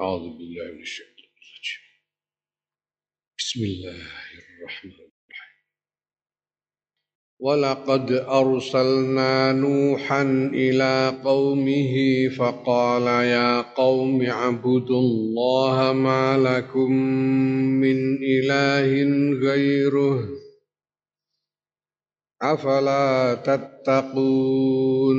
أعوذ بالله من الشيطان الرجيم. بسم الله الرحمن الرحيم. ولقد أرسلنا نوحا إلى قومه فقال يا قوم اعبدوا الله ما لكم من إله غيره. أفلا تتقون؟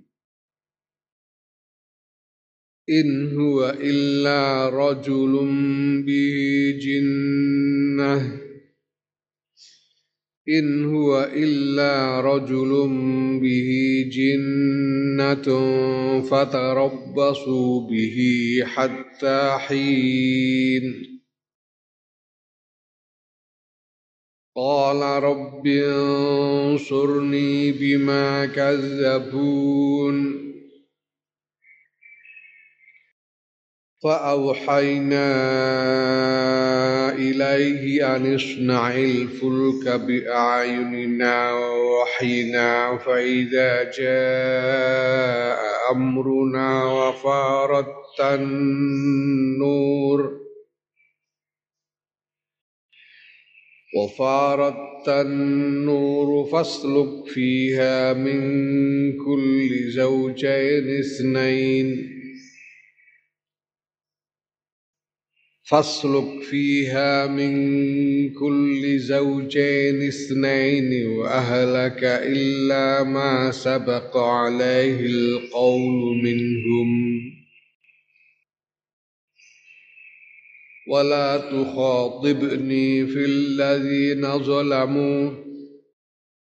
إن هو إلا رجل به جنة إن هو إلا رجل به جنة فتربصوا به حتى حين. قال رب انصرني بما كذبون. فأوحينا إليه أن اصنع الفلك بأعيننا ووحينا فإذا جاء أمرنا وفارت النور وفارت النور فاسلك فيها من كل زوجين اثنين. فاسلك فيها من كل زوجين اثنين وأهلك إلا ما سبق عليه القول منهم. ولا تخاطبني في الذين ظلموا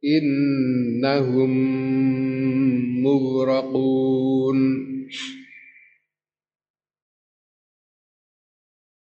إنهم مغرقون.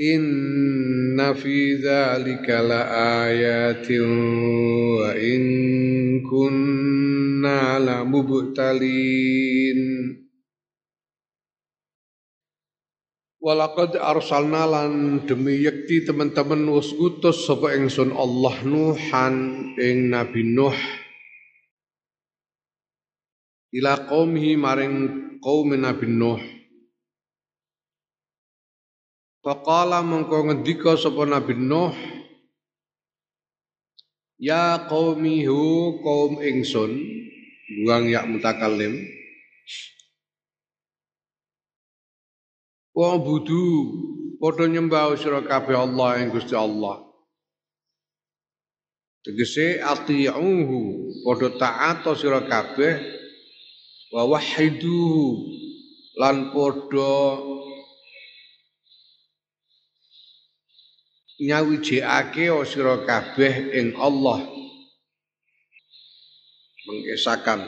Inna fi dhalika la ayatin wa in kunna lamubtalin. Walaqad arsalna lan demi yakti teman-teman wasgutus sapa ingsun Allah Nuhan ing Nabi Nuh. Ila qaumi maring kaum Nabi Nuh. Faqala mengko ngendika sapa Nabi Nuh Ya qaumihu kaum ingsun buang ya mutakallim Wa budu padha nyembah sira kabeh Allah ing Gusti Allah. Tegese ati'uhu padha taat sira kabeh wa wahiduhu lan padha nyawijekake sira kabeh ing Allah. Mengesakan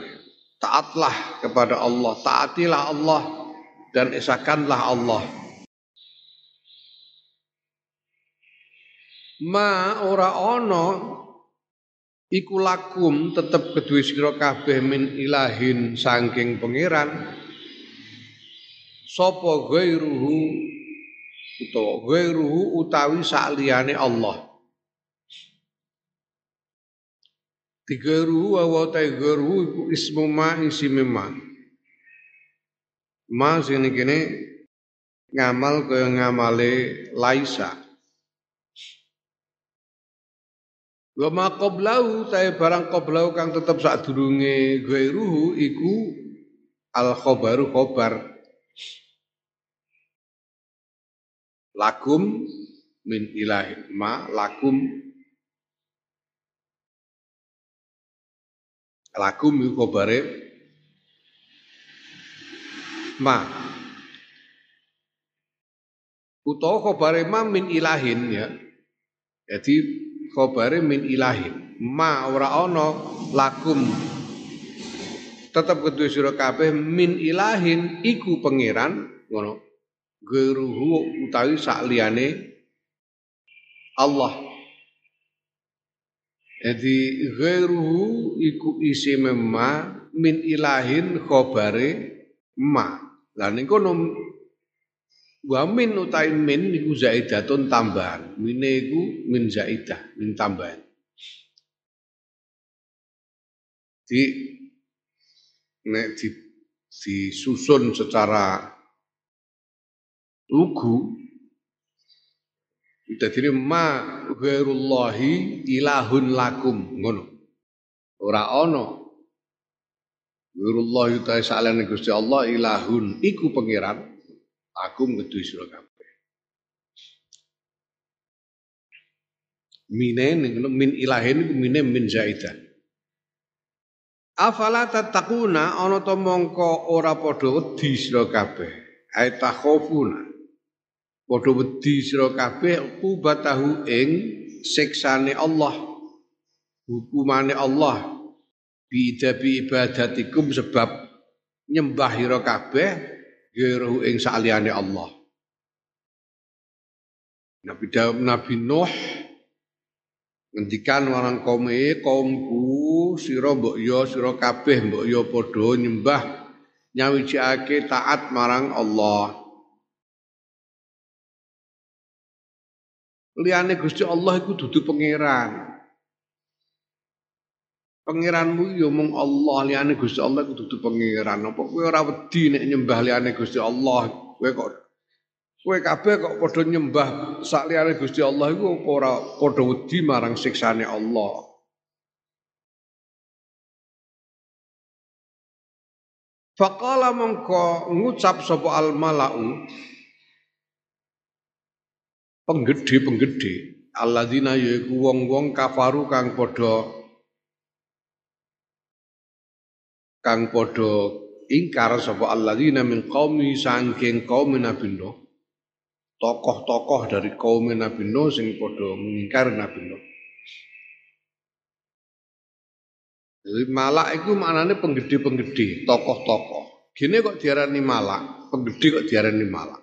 taatlah kepada Allah, taatilah Allah dan esakanlah Allah. Ma ora ono iku lakum tetep kedue sira kabeh min ilahin saking pangeran sapa ghairuhu utawa ghairuhu utawi saliyane Allah. Tiga ruhu wa ta iku ismu ma isime ma. Ma sini kene ngamal kaya ngamale Laisa. Wa ma qablahu tae barang qablahu kang tetep sadurunge ruhu iku al khabaru khabar. Lakum min ilahi ma lakum lakum iku khabare ma. Utawa khabare ma min ilahin ya. Jadi khobare min ilahin. Ma ora ana lakum tetep kedue sira kabeh min ilahin iku pangeran ngono geruhu utawi sak liyane Allah jadi geruhu iku isi ma min ilahin khobare ma lah ning Wa min utai min iku zaidatun tambahan. Mine iku min zaidah, min tambahan. Di nek di disusun secara lugu dadi ma ghairullahi ilahun lakum ngono. Ora ana Ghairullahi ta'ala salane Gusti Allah ilahun iku pangeran aku ngeduwi sira kabeh. Mine min ilahin mine min zaidah. Afala tatakuna ana to mongko ora padha wedi sira kabeh. Ai takhofuna. Padha wedi sira kabeh ubatahu ing siksane Allah. Hukumane Allah bidabi ibadatikum sebab nyembah ira kabeh ghairuhu ing saliyane Allah. Nabi Daud Nabi Nuh ngendikan marang kaume kaumku sira mbok yo sira kabeh mbok yo padha nyembah nyawijake taat marang Allah. Liyane Gusti Allah iku dudu pangeran. Pangeranmu ya mung Allah liyane Gusti Allah kudu dudu pangeran. Apa kowe ora wedi nek nyembah liyane Gusti Allah? Kowe kok kowe kabeh kok padha nyembah sak liyane Gusti Allah iku apa ora padha wedi marang siksane Allah? Faqala mongko ngucap sapa al malau penggede-penggede alladzina yaiku wong-wong kafaru kang padha kang padha ingkar sapa alladzina min qaumi saking kaum Nabi Nuh tokoh-tokoh dari kaum Nabi Nuh sing padha ngingkar Nabi Nuh Jadi malak itu maknanya penggede-penggede, tokoh-tokoh. Gini kok diarani malak, penggede kok diarani malak.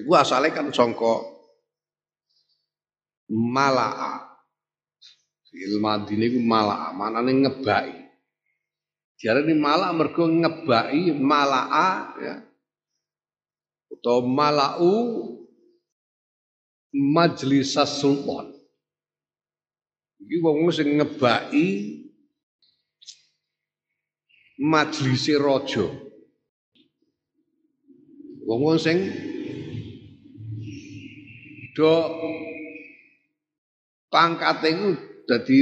Itu asalnya kan songko malak. Fi'il madine iku malaa, manane ngebaki. Diarani malak mergo ngebaki malaa ya. Utawa malau majlis sultan. Iki wong sing ngebaki majlise raja. Wong sing do pangkate dadi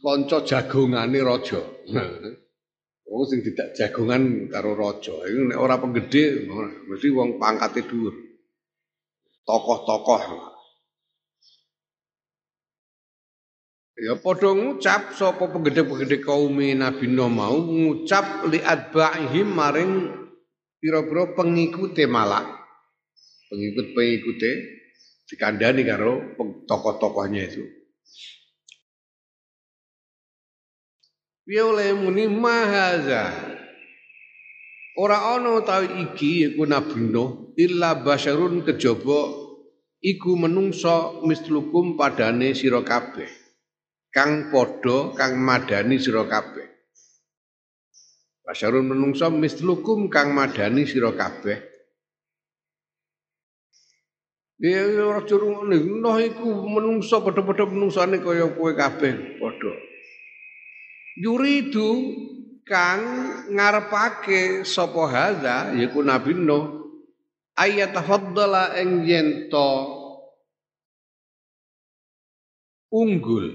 kanca jagongane raja. Wong sing tidak jagongan karo raja, iku nek ora penggede mesti wong pangkate dhuwur. Tokoh-tokoh. Ya padha ngucap sapa penggede-penggede kaum Nabi Nuh mau ngucap li adba'ihim maring pira-pira pengikute malak. Pengikut-pengikute dikandani karo tokoh-tokohnya itu. Piye oleh muni mahaza. Ora ana utawi iki iku Nabi Nuh illa basyarun kejaba iku menungso mislukum padane sira kabeh. Kang padha kang madani sira kabeh. Basyarun menungso mislukum kang madani sira kabeh. Ya ora curung ngono iku menungso padha-padha menungsane kaya kowe kabeh. Padha. Yuridu kang ngarepake sapa hadza yaiku Nabi Nuh. Ayat ing yen unggul.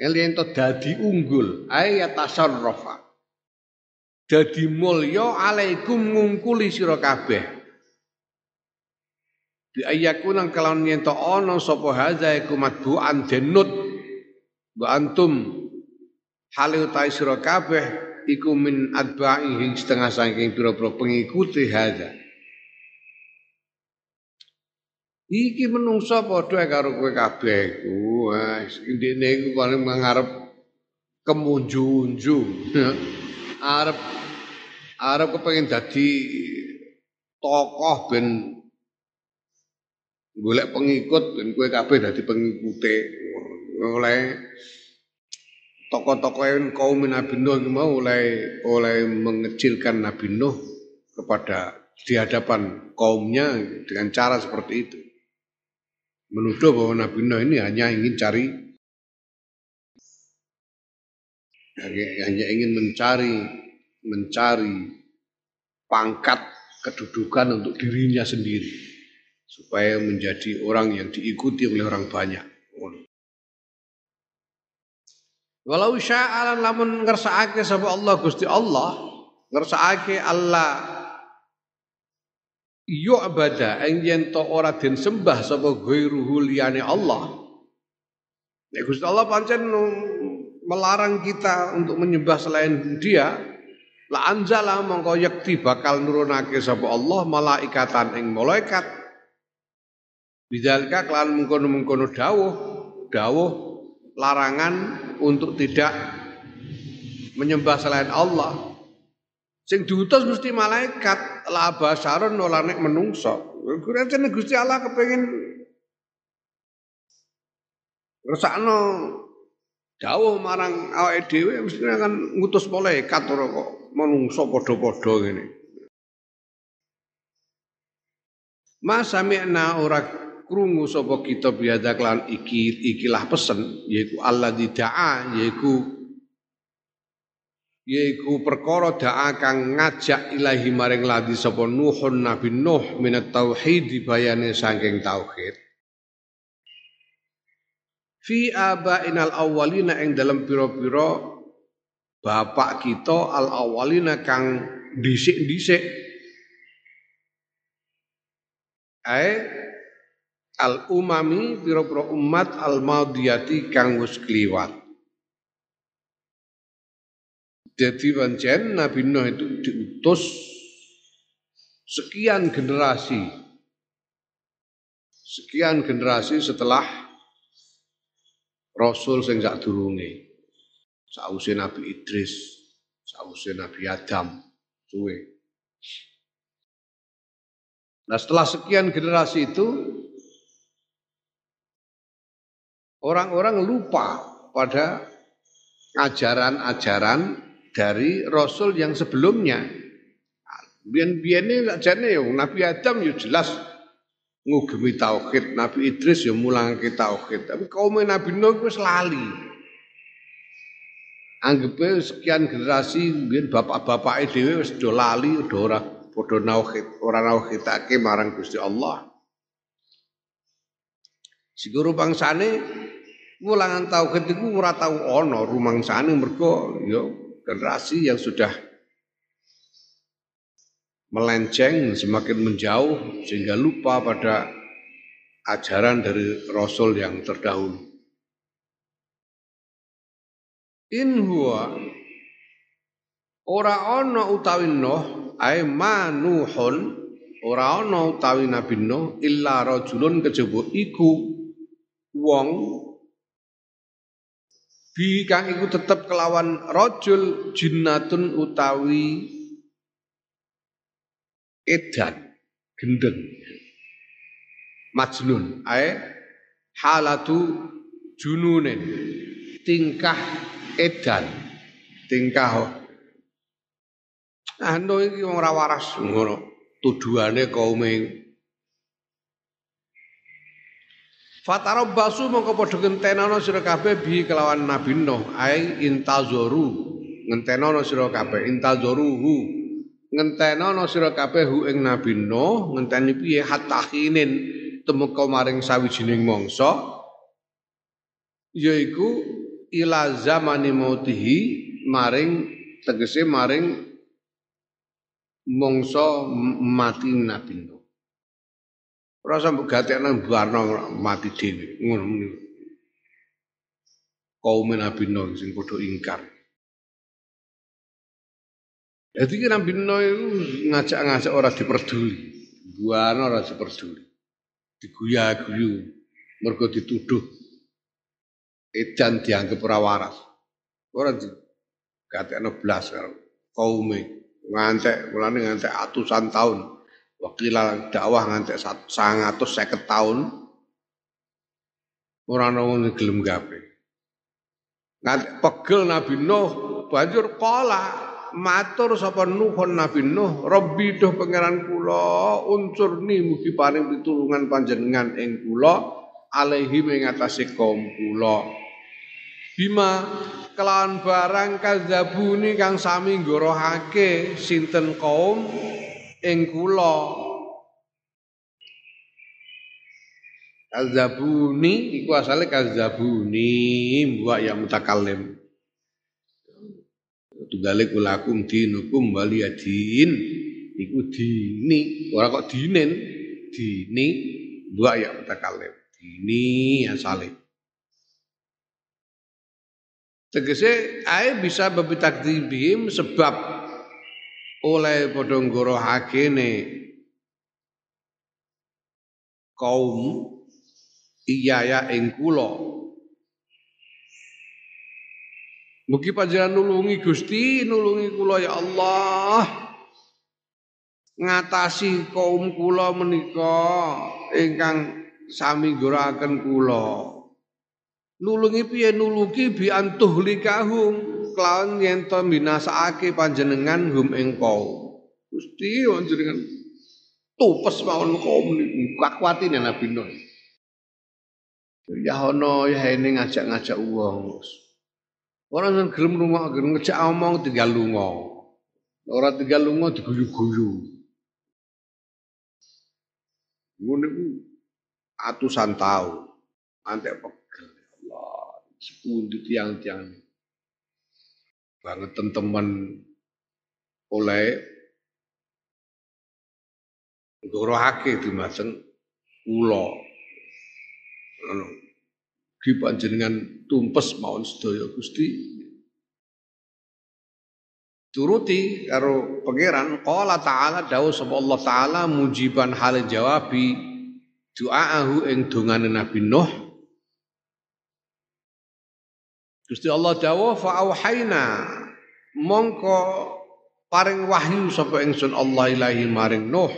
Yen to dadi unggul. Tasarrafa dadi mulya alaikum ngungkuli sira kabeh bi ayakuna kalawan yen to ana sapa hadza iku madbu'an denut wa antum hale utai sira kabeh iku min adba'ihi setengah saking pira-pira pengikuti hadza Iki menungso padha karo kowe kabeh iku. Wis iku paling ngarep kemunju-unju. arep arep kepengin tokoh ben golek pengikut dan kue kabeh dadi pengikute oleh tokoh-tokoh kaum Nabi Nuh mau oleh oleh mengecilkan Nabi Nuh kepada di hadapan kaumnya dengan cara seperti itu. Menuduh bahwa Nabi Nuh ini hanya ingin cari hanya ingin mencari mencari pangkat kedudukan untuk dirinya sendiri supaya menjadi orang yang diikuti oleh orang banyak. Walau sya'alan lamun ngersakake sapa Allah Gusti Allah, ngersakake Allah yu'bada ing yen to ora den sembah sapa ghairuhu liyane Allah. Nek Gusti Allah pancen melarang kita untuk menyembah selain Dia, la anzala mongko yakti bakal nurunake sapa Allah malaikatan ing malaikat Bidzalika kelan mengkono-mengkono dawuh, dawuh larangan untuk tidak menyembah selain Allah. Sing diutus mesti malaikat, la basarun ora nek menungso. Kira-kira Gusti Allah kepengin ngersakno dawuh marang awake dhewe mesti akan ngutus malaikat ora kok menungso padha-padha ngene. Mas sami'na ora krungu sapa kita biada kelan iki ikilah pesen yaiku Allah da'a yaiku yaiku perkara da'a kang ngajak ilahi maring ladi sapa Nuhun Nabi Nuh minat tauhid dibayane saking tauhid. Fi inal awalina ing dalam pira-pira bapak kita al awalina kang dhisik-dhisik. Ae al umami pira-pira umat al madiyati kang wis kliwat. Jadi pancen Nabi Nuh itu diutus sekian generasi. Sekian generasi setelah Rasul sing sadurunge. Sause Nabi Idris, sause Nabi Adam, suwe. Nah setelah sekian generasi itu Orang-orang lupa pada ajaran-ajaran dari Rasul yang sebelumnya. Biar-biar ini jane ya Nabi Adam ya jelas ngugemi tauhid, Nabi Idris ya mulang ke tauhid. Tapi kaum Nabi Nuh wis lali. Anggapnya sekian generasi biar bapak-bapak dhewe wis do lali do ora padha nauhid, ora nauhidake marang Gusti Allah. Siguru bangsane Wulangan tauhid iku ora tau ana rumangsane mergo ya generasi yang sudah melenceng semakin menjauh sehingga lupa pada ajaran dari rasul yang terdahulu. In huwa ora ana utawi Nuh ae manuhun ora ana utawi Nabi illa rajulun kejaba iku wong bi kang iku tetep kelawan rajul jinnatun utawi edan gendeng. Majnun ae halatu jununen tingkah edan tingkah Anu iki wong ora waras ngono tuduhane kaum Fatarabbasu mongko padha gentenana sira kabeh bi kelawan Nabi Nuh. Ai intazoru. Ngentenono sira kabeh intazoruhu. Ngentenono sira kabeh hu ing Nabi Nuh ngenteni piye? Hatta khinin temeka maring sawijining mangsa yaiku ila zamani mautihi maring tegese maring mangsa mati Nabi Nuh ora sampe gatekno barno mati dhewe ngono kaum Nabi Nuh sing padha ingkar Jadi Nabi Nuh itu ngajak-ngajak orang diperduli. Buana orang diperduli. Diguya-guyu. Mereka dituduh. Edan dianggap ora. Orang di gatekno blas karo kaume. Ngantek, mulane ngantek atusan tahun. Wakil dakwah ngantek 150 tahun. Ora ono gelem gawe. Ngantek pegel Nabi Nuh banjur kala matur sapa Nuhun Nabi Nuh, Rabbi doh pangeran kula, unsurni mugi paring pitulungan panjenengan ing kula alaihi ing atase kaum kula. Bima kelawan barang kadzabuni kang sami nggorohake sinten kaum ing kula. Kadzabuni iku asale kadzabuni mbok ya mutakallim tunggale kulakum dinukum waliyadin iku dini ora kok dinen dini dua ya mutakallim dini asale. Tegese ae bisa bebitakdibim sebab oleh padha ngorohakene kaum iya ya ing kula Mugi panjenengan nulungi Gusti, nulungi kula ya Allah. Ngatasi kaum kula menika ingkang sami ngguraken kula. Nulungi piye nulungi bi antuh likahum kelawan yen to binasakake panjenengan hum ing kaum. Gusti panjenengan tupes mawon kaum niku kakuatine Nabi Nuh. Ya ono ya ini ngajak-ngajak uang. Orang yang gelem rumah gelem ngejak omong tinggal lunga. Orang tinggal lunga diguyu-guyu. Ngono atusan tahun. Antek pegel ya Allah. Sepundi tiang-tiang. Banget teman oleh ngorohake dimasen kula. Ngono di panjenengan tumpes mawon sedaya Gusti turuti karo pangeran qala ta'ala dawuh sapa Allah taala mujiban hal jawabi doaahu ing dongane Nabi Nuh Gusti Allah dawuh fa auhayna mongko paring wahyu sapa ingsun Allah ilahi maring Nuh.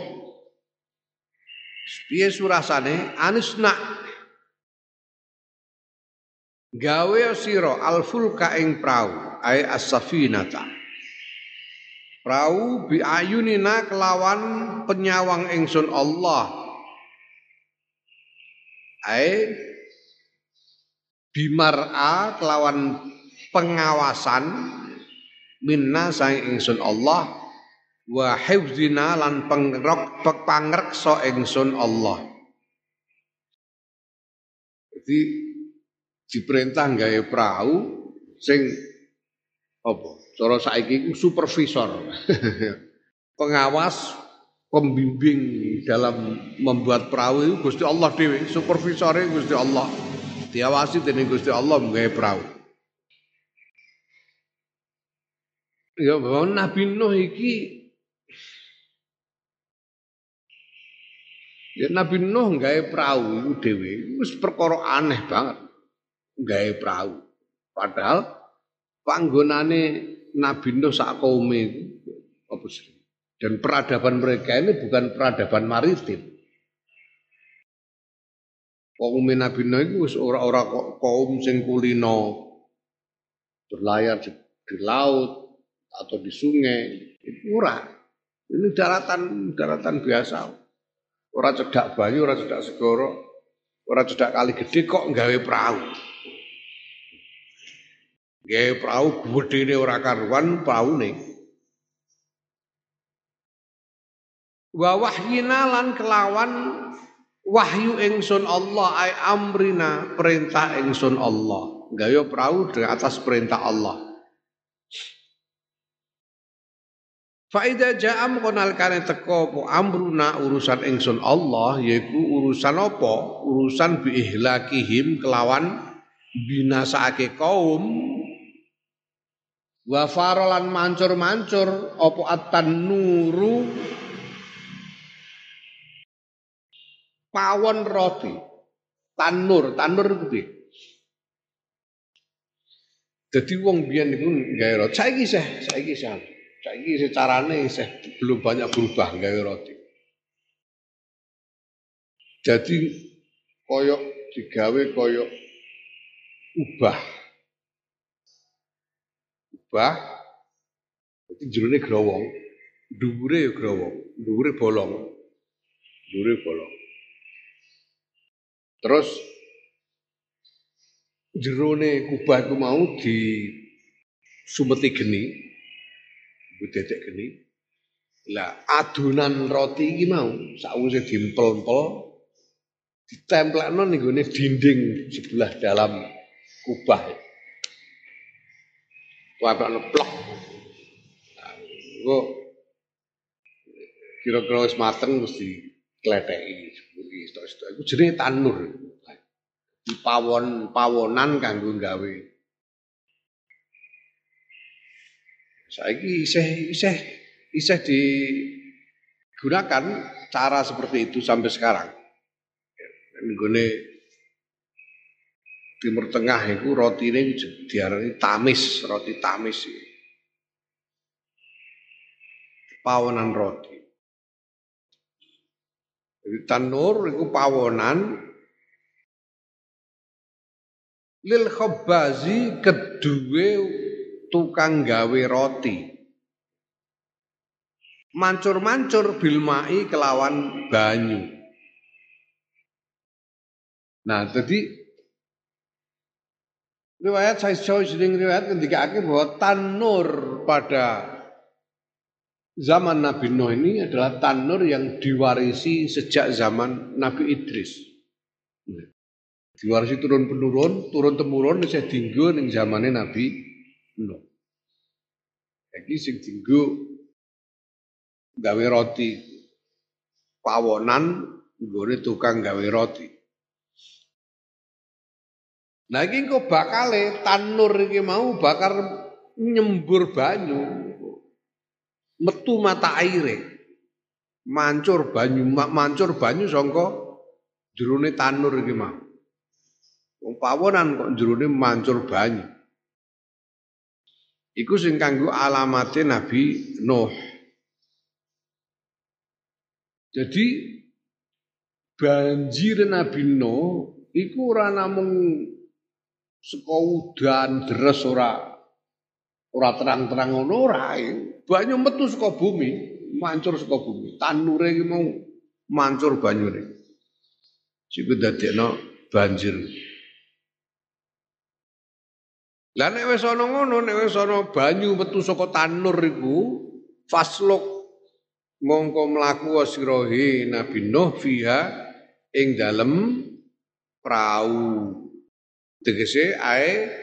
Piye surasane? Anisna. Gawe sira alfulka ing prau ay as-safinata. Prau bi ayunina kelawan penyawang ingsun Allah. Ay bimar'a kelawan pengawasan minna sang ingsun Allah wa hifzina lan pengrok pangreksa ingsun Allah. Jadi diperintah gawe perahu sing apa cara saiki iku supervisor. Pengawas pembimbing dalam membuat perahu itu Gusti Allah dewi supervisornya Gusti Allah diawasi dening Gusti Allah gawe perahu ya Nabi Nuh iki Ya Nabi Nuh gawe perahu iku dhewe wis perkara aneh banget gawe perahu. Padahal panggonane Nabi Nuh sak kaume apa sih? Dan peradaban mereka ini bukan peradaban maritim. Kaum Nabi Nuh itu wis ora-ora kaum sing kulino berlayar di, di laut atau di sungai. Itu ora. Ini daratan daratan biasa. Ora cedak banyu, ora cedak segoro, ora cedak kali gede kok nggawe perahu. Gawe perahu gedene ora karuan praune. Wa wahyina lan kelawan wahyu ingsun Allah ay amrina perintah ingsun Allah. Gawe perahu di atas perintah Allah. Faida ja'am konal kane teko po amruna urusan ingsun Allah yaiku urusan apa? Urusan biihlakihim kelawan binasake kaum wa farolan mancur-mancur apa atan pawon roti tanur tanur kuwi Jadi wong biyen niku gawe roti. Saiki sih, saiki sih. Saiki secarane isih belum banyak berubah gawe roti. Jadi koyok digawe koyok ubah. Ubah. Jadi jerone growong, dhuwure ya growong, bolong. Dhuwure bolong. Terus jerone kubah itu mau di sumeti geni, dedek geni. Lah adonan roti iki mau sakwise diempel-empel ditemplekno ning gone dinding sebelah dalam kubah. Wabak neplok. Nah, kira-kira wis mateng mesti kletheki sepuki stok-stok iku jenenge tanur. Di pawon pawonan kanggo gawe. Saiki isih isih isih digunakan cara seperti itu sampai sekarang. Nggone Timur Tengah itu roti ini diarani tamis, roti tamis. Pawonan roti. Jadi tanur itu pawonan lil khabazi kedue tukang gawe roti. Mancur-mancur bilmai kelawan banyu. Nah, jadi riwayat saya jauh sering riwayat ketika akhir bahwa tanur pada zaman Nabi Nuh ini adalah tanur yang diwarisi sejak zaman Nabi Idris. Diwarisi turun penurun, turun temurun saya dinggo ning zamane Nabi Nuh. Iki sing dinggo gawe roti pawonan nggone tukang gawe roti. Nah iki engko bakale tanur iki mau bakar nyembur banyu. Metu mata aire. Mancur banyu mancur banyu sangka jerone tanur iki mau. Wong pawonan kok jerone mancur banyu. Iku sing kanggo alamate Nabi Nuh. Jadi banjir Nabi Nuh iku ora namung saka udan deres ora ora terang-terang ngono ora banyu metu saka bumi mancur saka bumi. Tanure iki mau mancur banyune Jiku dadekno banjir. Lah nek wis ana ngono nek wis ana banyu metu saka tanur iku fasluk. Mongko mlaku sirahe Nabi Nuh fiha ing dalem prau. Tegese ae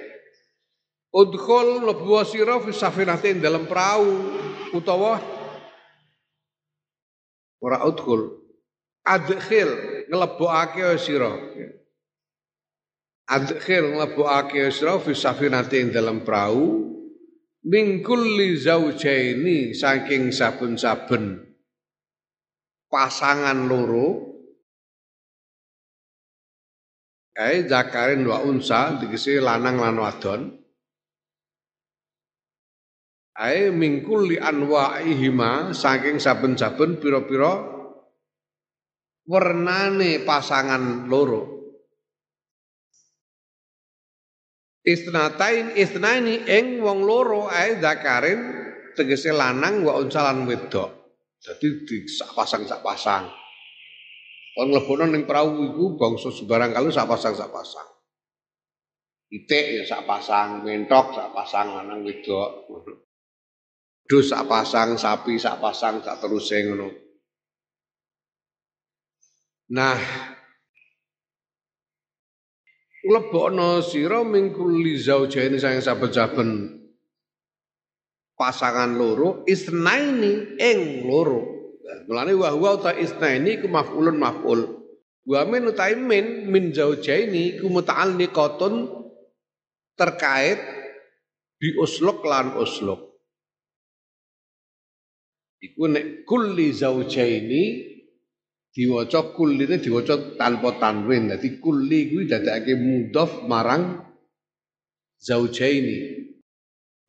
udkhul mlebu sira fi safinatin dalam perahu utawa ora udkhul adkhil nglebokake sira. Adkhil nglebokake sira fi safinatin dalam perahu. Min kulli zaujaini saking saben-saben pasangan loro. Ai zakarin wa unsa dikisi lanang lan wadon. Ai mingkul li anwa'ihima saking saben-saben pira-pira wernane pasangan loro. Istnatain istnaini ing wong loro ae zakarin tegese lanang wa unsa lan wedok. Dadi di sak pasang sak pasang. Kon nglebono ning prau iku bangsa sembarang kalu sak pasang sak pasang. Itik ya sak pasang, mentok sak pasang lanang wedok. Dus sak pasang, sapi sak pasang sak terus ngono. Nah, lebokno sira mingkul li zaujaini sayang saben-saben pasangan loro isnaini ing loro. Mulane wa huwa ta isnaini ku maf'ulun maf'ul. Wa min utai min min zaujaini ku muta'alliqatun terkait bi usluk lan usluk. Iku nek kulli zaujaini diwaca kulline diwaca tanpa tanwin. Dadi kulli kuwi dadekake mudhof marang zaujaini.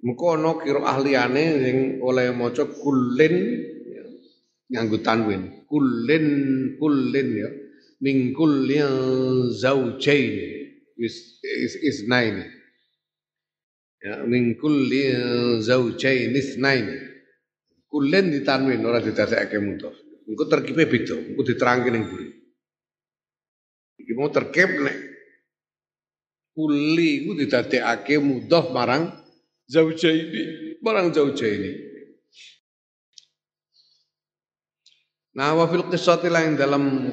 Muga ana kira ahliyane sing oleh maca kullin ya, nganggo tanwin. Kullin kullin ya min kulli zaujaini is is, is nine ya min kulli zaujain itsnain kullen ditanwin ora didadekake mudhof engko terkipe beda engko diterangke ning buri iki mau terkip nek kulli iku didadekake mudhof marang zaujaini marang zaujaini Nah, wafil kisah yang dalam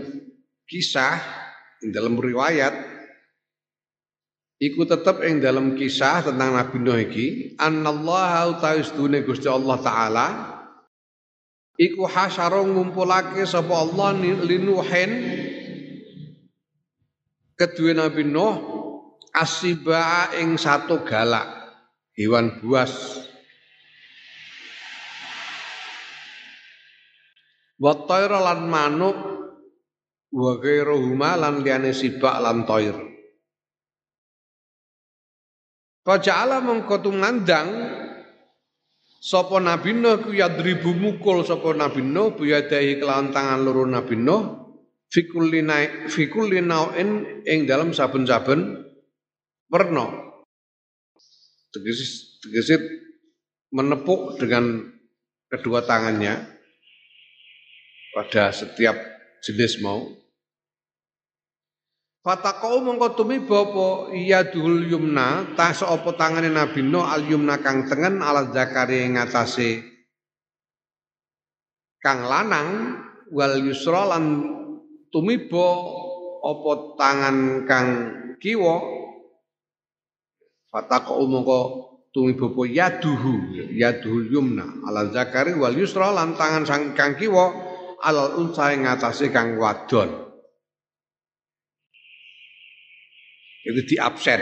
kisah, dalam riwayat, Iku tetap yang dalam kisah tentang Nabi Nuh iki, anallahu ta'ala Gusti Allah taala iku hasyara ngumpulake sapa Allah linuhen kedua Nabi Nuh asiba ing satu galak hewan buas. Wa lan manuk wa ghairuhuma lan liyane sibak lan toir Faja'ala mengko tumandang sapa Nabi Nuh ku yadribu mukul sapa Nabi Nuh biyadahi kelawan tangan loro Nabi Nuh fikulina fikulinain ing dalam saben-saben werna. Tegese tegese menepuk dengan kedua tangannya pada setiap jenis mau Fatakau mongko tumiba apa yadul yumna ta apa tangane Nabi Nuh al yumna kang tengen ala zakari ngatasé kang lanang wal yusra lan tumiba apa tangan kang kiwa. Fatakau mongko tumiba apa yaduhu yadul yumna ala zakari wal yusra lan tangan sang kang kiwa alal unsa ngatasé kang wadon itu di absen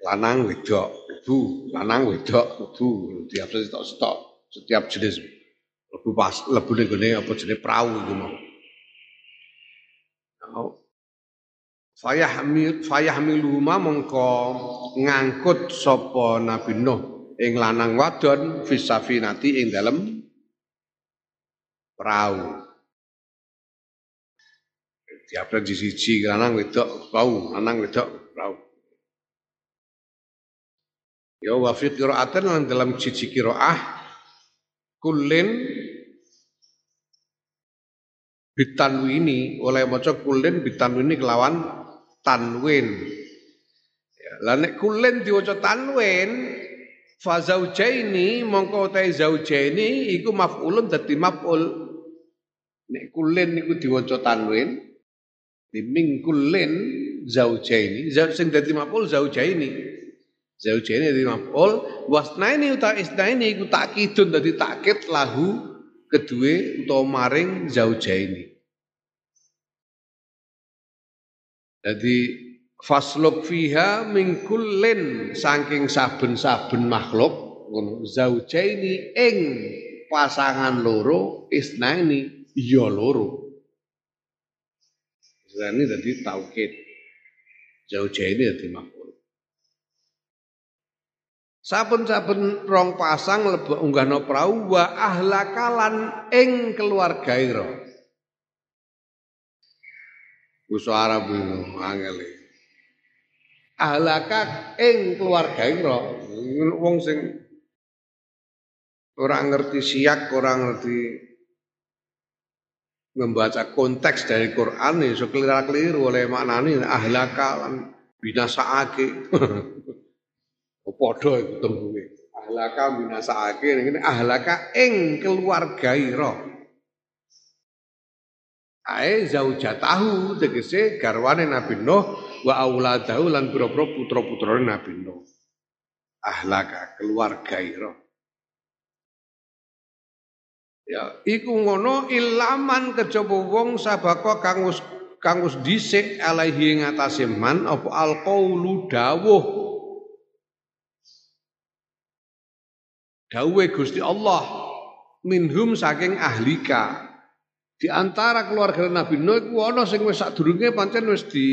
lanang wedok lebu lanang wedok lebu di absen stok stok setiap jenis. Lebu pas lebu ning gone apa jenis perahu itu mau. Fayah hamil fayah miluma mongko ngangkut sapa Nabi Nuh ing lanang wadon fisafinati ing dalem perahu diapret di siji lanang wedok bau lanang wedok Ya wa fi qira'atin dalam cici qiraah kullin bitanwini oleh maca kullin bitanwini kelawan tanwin. Ya, lah nek kullin diwaca tanwin fa zaujaini mongko ta zaujaini iku maf'ulun dadi maf'ul. Nek kullin niku diwaca tanwin di min kullin zaujaini sing dadi maf'ul zaujaini. Zaujaini dari maf'ul wasnaini uta isnaini iku takkidun dadi takkid lahu kedue utawa maring zaujaini. Jadi fasluk fiha min kullin saking saben-saben makhluk ngono zaujaini ing pasangan loro isnaini ya loro. Ini taukid. Zaujaini dadi makhluk. Saben-saben rong pasang lebok unggahno prau wa ahlakalan ing keluarga ira. Basa Arab angel. Ahlaka ing keluarga ira. Wong sing ora ngerti siak, ora ngerti membaca konteks dari Quran ya so keliru oleh maknane ahlaka lan binasaake. Padha iku tembunge. Ahlaka binasake ngene ahlaka ing keluarga ira. Ae zaujatahu tegese garwane Nabi Nuh wa auladahu lan pira-pira putra-putrane Nabi Nuh. Ahlaka keluarga ira. Ya, iku ngono ilaman kejaba wong sabaka kang wis kang wis dhisik alaihi ing atase man apa alqaulu dawuh Dawe Gusti Allah minhum saking ahlika. Di antara keluarga Nabi Nuh iku ana sing wis sadurunge pancen wis di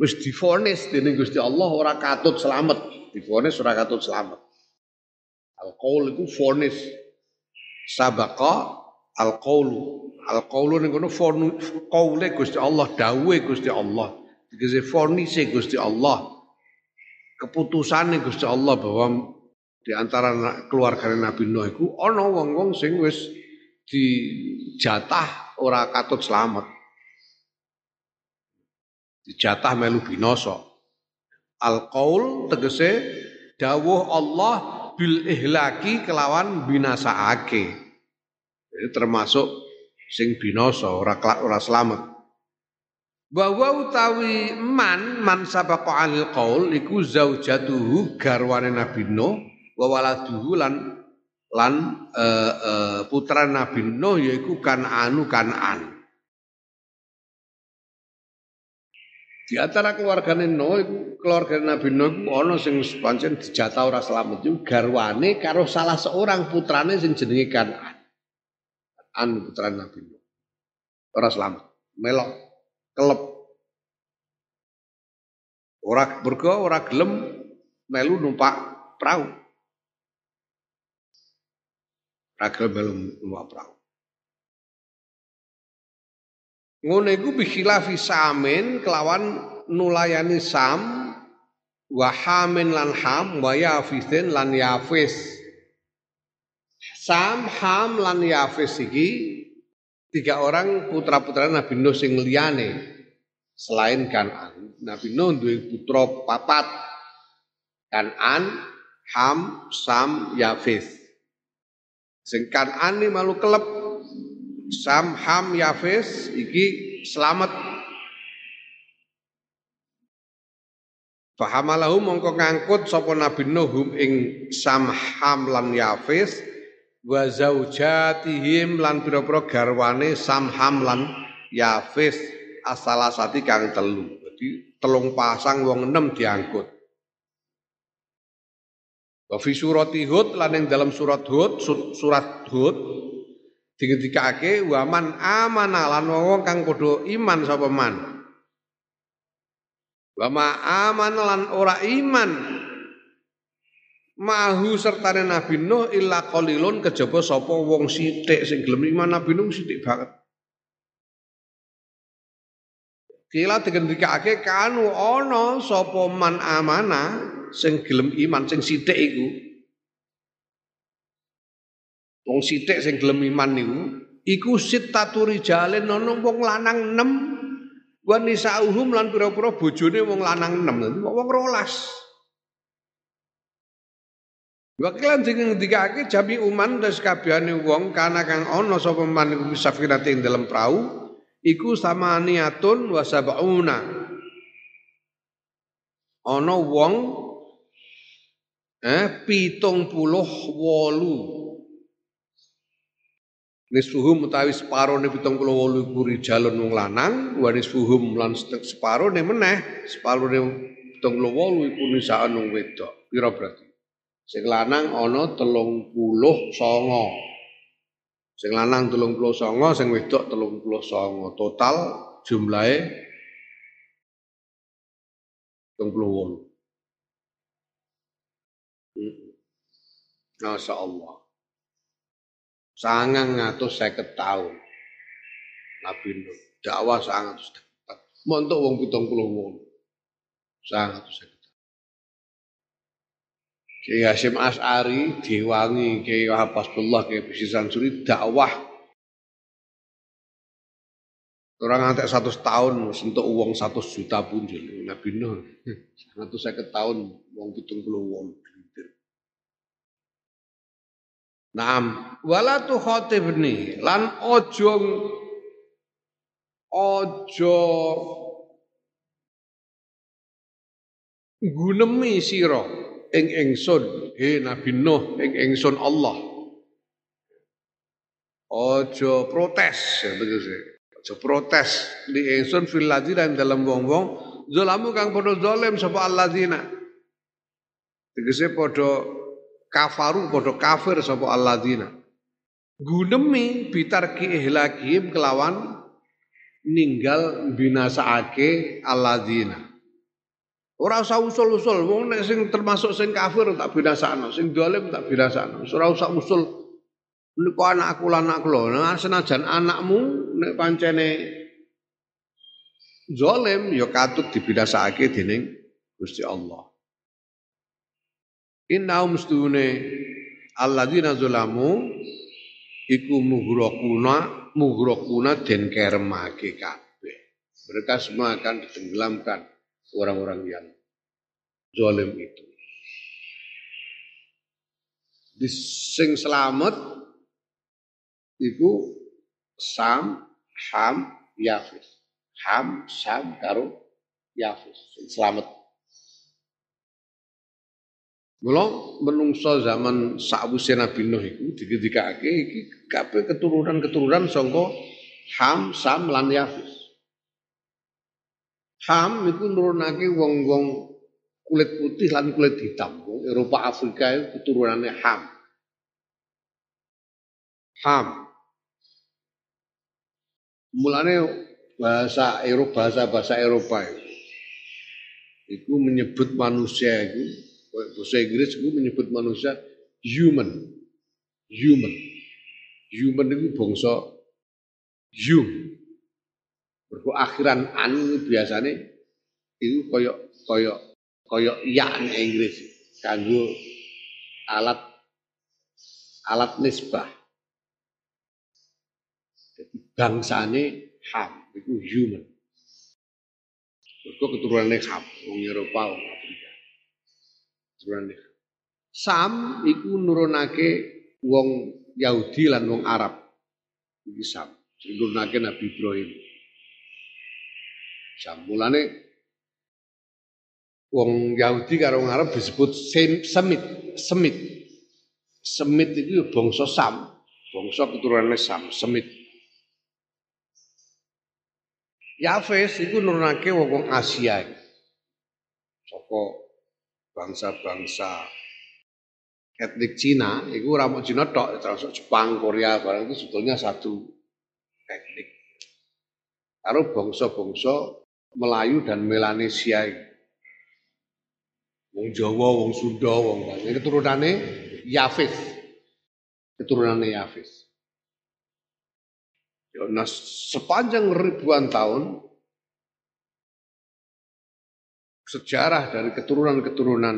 wis difonis dening Gusti Allah ora katut selamat, difonis ora katut selamat. Al-qaul itu fonis. Sabaqa al-qaulu. Al-qaulu ning kono qaule Gusti Allah, dawe Gusti Allah. Dikese fonise Gusti Allah. Keputusane Gusti Allah bahwa di antara keluarga Nabi Nuh iku ana wong-wong sing wis dijatah ora katut selamat. Dijatah melu binasa. Al-qaul tegese dawuh Allah bil ihlaki kelawan binasaake. Jadi termasuk sing binasa ora ora selamat. Bahwa utawi man man sabaqa al qaul iku zaujatuhu garwane Nabi Nuh wa waladuhu lan lan uh, uh, putra Nabi Nuh yaiku Kan'anu Kan'an. Di antara keluargane Nuh iku keluarga Nabi Nuh iku ana sing pancen dijatah ora selamat iku garwane karo salah seorang putrane sing jenenge Kan'an. An putra Nabi Nuh. Ora selamat, melok kelep. Ora bergo ora gelem melu numpak perahu. Ragil belum numpak perahu. Ngono iku bikhilafi samin kelawan nulayani sam wahamin lan ham wa yafisin lan yafis. Sam, Ham lan Yafis iki tiga orang putra-putra Nabi Nuh sing liyane selain Kanan. Nabi Nuh duwe putra papat. Kanan, Ham, Sam, Yafis. Sing Kan'an malu kelep Sam Ham Yafis iki selamat Fahamalahu mongko ngangkut sapa Nabi Nuh ing Sam Ham lan Yafis wa zaujatihim lan pira-pira garwane Sam Ham lan Yafis asalasati kang telu. Jadi telung pasang wong enam diangkut. Wa fi surati Hud lan ing dalam surat Hud surat Hud dingendikake wa man amana lan wong kang padha iman sapa man. Wa ma amana lan ora iman mahu sertane Nabi Nuh illa qalilun kejaba sapa wong sithik sing gelem iman Nabi Nuh sithik banget. Kila digendikake kanu ana sapa man amana sing gelem iman sing sithik iku wong sithik sing gelem iman niku iku sittatu rijalin ana wong lanang 6 wa nisauhum lan pira-pira bojone wong lanang 6 wong 12 Wakilan sing ngendikake jami uman des kabehane wong kana kang ana sapa man iku safirate ing dalem prau iku samaniatun wa sab'una. Ana wong eh pitung puluh wolu nisfuhum utawi wolu iku rijalun wong lanang wa nisfuhum lan separone meneh separone pitung puluh wolu iku nisaan wong wedok. Pira berarti? Sing lanang ana telung puluh songo. Sing lanang telung puluh songo sing wedok telung puluh songo. Total jumlahe wolu. Masya Allah. Sangang ngatus saya ketahui. Nabi Nuh. Dakwah sangat ngatus Montok wong pitung puluh wong. Sangat saya ketahui. Kiai Hasim As'ari diwangi Kiai Wahab Pasbullah Kiai Bisi Sansuri dakwah Orang ngantek satu tahun untuk uang satu juta pun jadi Nabi Nuh. Satu saya tahun uang pitung puluh uang. Naam, wala tu khatibni lan ojo ojo gunemi sira ing ingsun he Nabi Nuh ing ingsun Allah. Ojo protes ya. Ojo protes di ingsun fil ladzina dalam wong-wong zalamu kang padha zalim sapa alladzina. Tegese padha kafaru padha kafir sapa alladzina? Gunemi bitarki ihlakihim kelawan ninggal binasaake alladzina. Ora usah usul-usul wong nek sing termasuk sing kafir tak binasakno sing dolim tak binasakno. Ora usah usul. Niku anakku lan anakku lho nah, senajan anakmu nek pancene zalim ya katut dibinasakake dening Gusti Allah Innaum stune alladzina zulamu iku mughraquna mughraquna den kermake kabeh. Mereka semua akan ditenggelamkan orang-orang yang zalim itu. Di sing selamat iku Sam, Ham, Yafis. Ham, Sam karo Yafis. Sing selamat Mula menungso zaman sakwise Nabi Nuh iku dikendikake iki kabeh keturunan-keturunan saka Ham, Sam lan Yafis. Ham iku nurunake wong-wong kulit putih lan kulit hitam. Eropa Afrika itu keturunannya Ham. Ham. Mulane bahasa Eropa bahasa bahasa Eropa itu, itu menyebut manusia itu bahasa Inggris itu menyebut manusia human. Human. Human itu bangsa hum. Mergo akhiran an biasanya itu koyok koyok koyok ya Inggris kanggo alat alat nisbah. Jadi bangsane ham itu human. Mergo keturunannya ham, wong Eropa. Sam iku nurunake wong Yahudi lan wong Arab. Iki Sam. Nurunake Nabi Ibrahim. Sam mulane wong Yahudi karo wong Arab disebut Semit, Semit. Semit itu ya bangsa Sam, bangsa keturunannya Sam, Semit. Yafes itu nurunake wong Asia. Saka bangsa-bangsa etnik Cina, itu ora mau Cina tok, termasuk Jepang, Korea, barang itu sebetulnya satu etnik. Karo bangsa-bangsa Melayu dan Melanesia Wong Jawa, wong Sunda, wong Ini keturunannya Yafis. Keturunannya Yafis. Ya, nah, sepanjang ribuan tahun sejarah dari keturunan-keturunan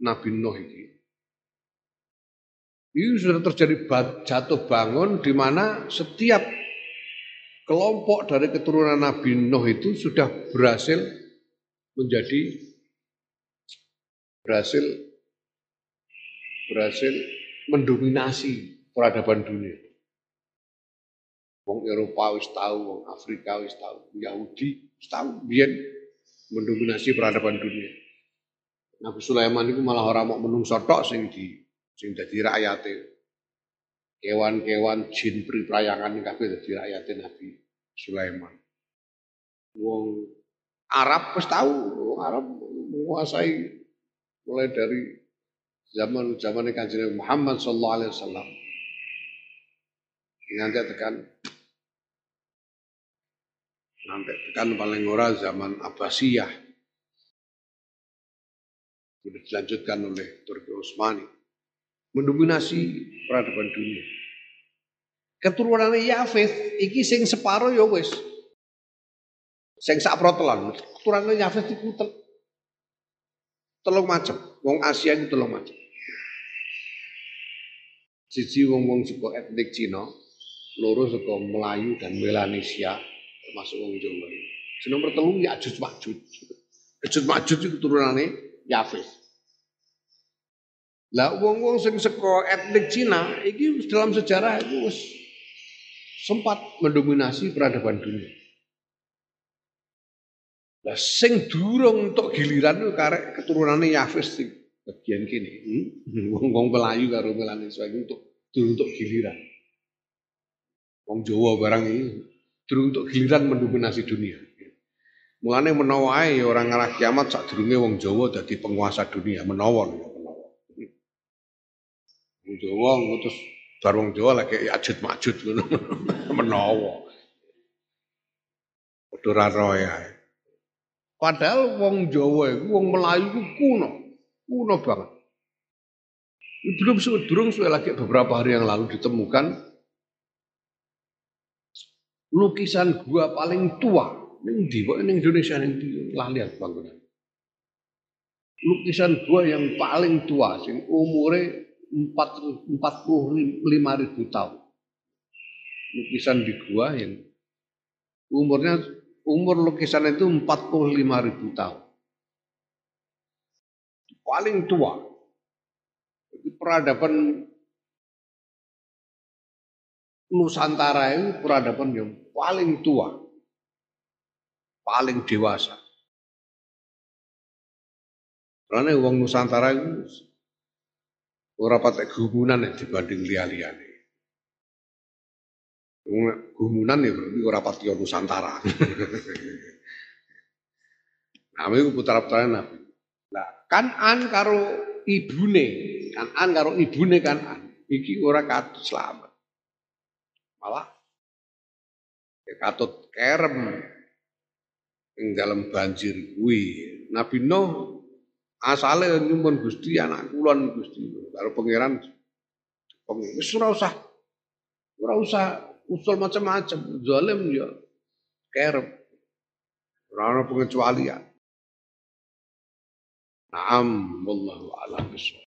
Nabi Nuh ini. Ini sudah terjadi jatuh bangun di mana setiap kelompok dari keturunan Nabi Nuh itu sudah berhasil menjadi berhasil berhasil mendominasi peradaban dunia. Wong Eropa wis tahu, wong Afrika wis tahu, Yahudi wis tahu, biyen mendominasi peradaban dunia. Nabi Sulaiman itu malah orang mau menungso tok sing di sing dadi rakyate. Kewan-kewan jin pri prayangan kabeh dadi rakyate Nabi Sulaiman. Wong Arab wis tahu, wong Arab menguasai mulai dari zaman zaman kanjeng Muhammad sallallahu alaihi wasallam. Nanti tekan Sampai tekan paling ora zaman Abbasiyah. Sudah dilanjutkan oleh Turki Utsmani. Mendominasi peradaban dunia. Keturunannya Yafith, iki sing separo ya wis. Sing sak protelan. Keturunannya Yafith tel telung macam. Wong Asia itu telung macam. Siji wong-wong suku etnik Cina, loro suku Melayu dan Melanesia, termasuk wong Jawa. Sing nomor telu Ya'juj Ma'juj. Ya'juj Ma'juj itu turunannya Yafis. Lah wong-wong sing saka etnik Cina iki dalam sejarah itu sempat mendominasi peradaban dunia. Lah sing durung untuk giliran itu karek keturunannya Yafis sing bagian kini. Hmm? Wong-wong Melayu karo Melanesia untuk durung untuk giliran. Wong Jawa barang ini durung untuk giliran mendominasi dunia. Mulane menawa ae orang ngarah kiamat sak durunge wong Jawa dadi penguasa dunia, menawa menawa. Wong Jawa ngutus bar wong Jawa lagi ajut majut ngono. menawa. Padha ra ya. Padahal wong Jawa iku wong Melayu iku kuno. Kuno banget. Belum durung sudah lagi beberapa hari yang lalu ditemukan lukisan gua paling tua ning di ning Indonesia ning lihat bangunan. Lukisan gua yang paling tua sing umure 45 ribu tahun. Lukisan di gua yang umurnya umur lukisan itu 45 ribu tahun. Paling tua. Jadi peradaban Nusantara itu peradaban yang paling tua, paling dewasa. Karena uang Nusantara itu ora patek gumunan dibanding liya-liyane. Gumunan ya berarti ora pati Nusantara. nah, itu putra-putra Nabi. Nah, kanan karo ibune, kanan karo ibune kanan, iki ora katut selamat malah katut kerem. Ing dalam banjir kuwi. Nabi Nuh asale nyuwun Gusti anak kulon Gusti. Karo pangeran wis ora usah ora usah usul macam-macam zalim ya kerem. Ora ana pengecualian. Naam wallahu a'lam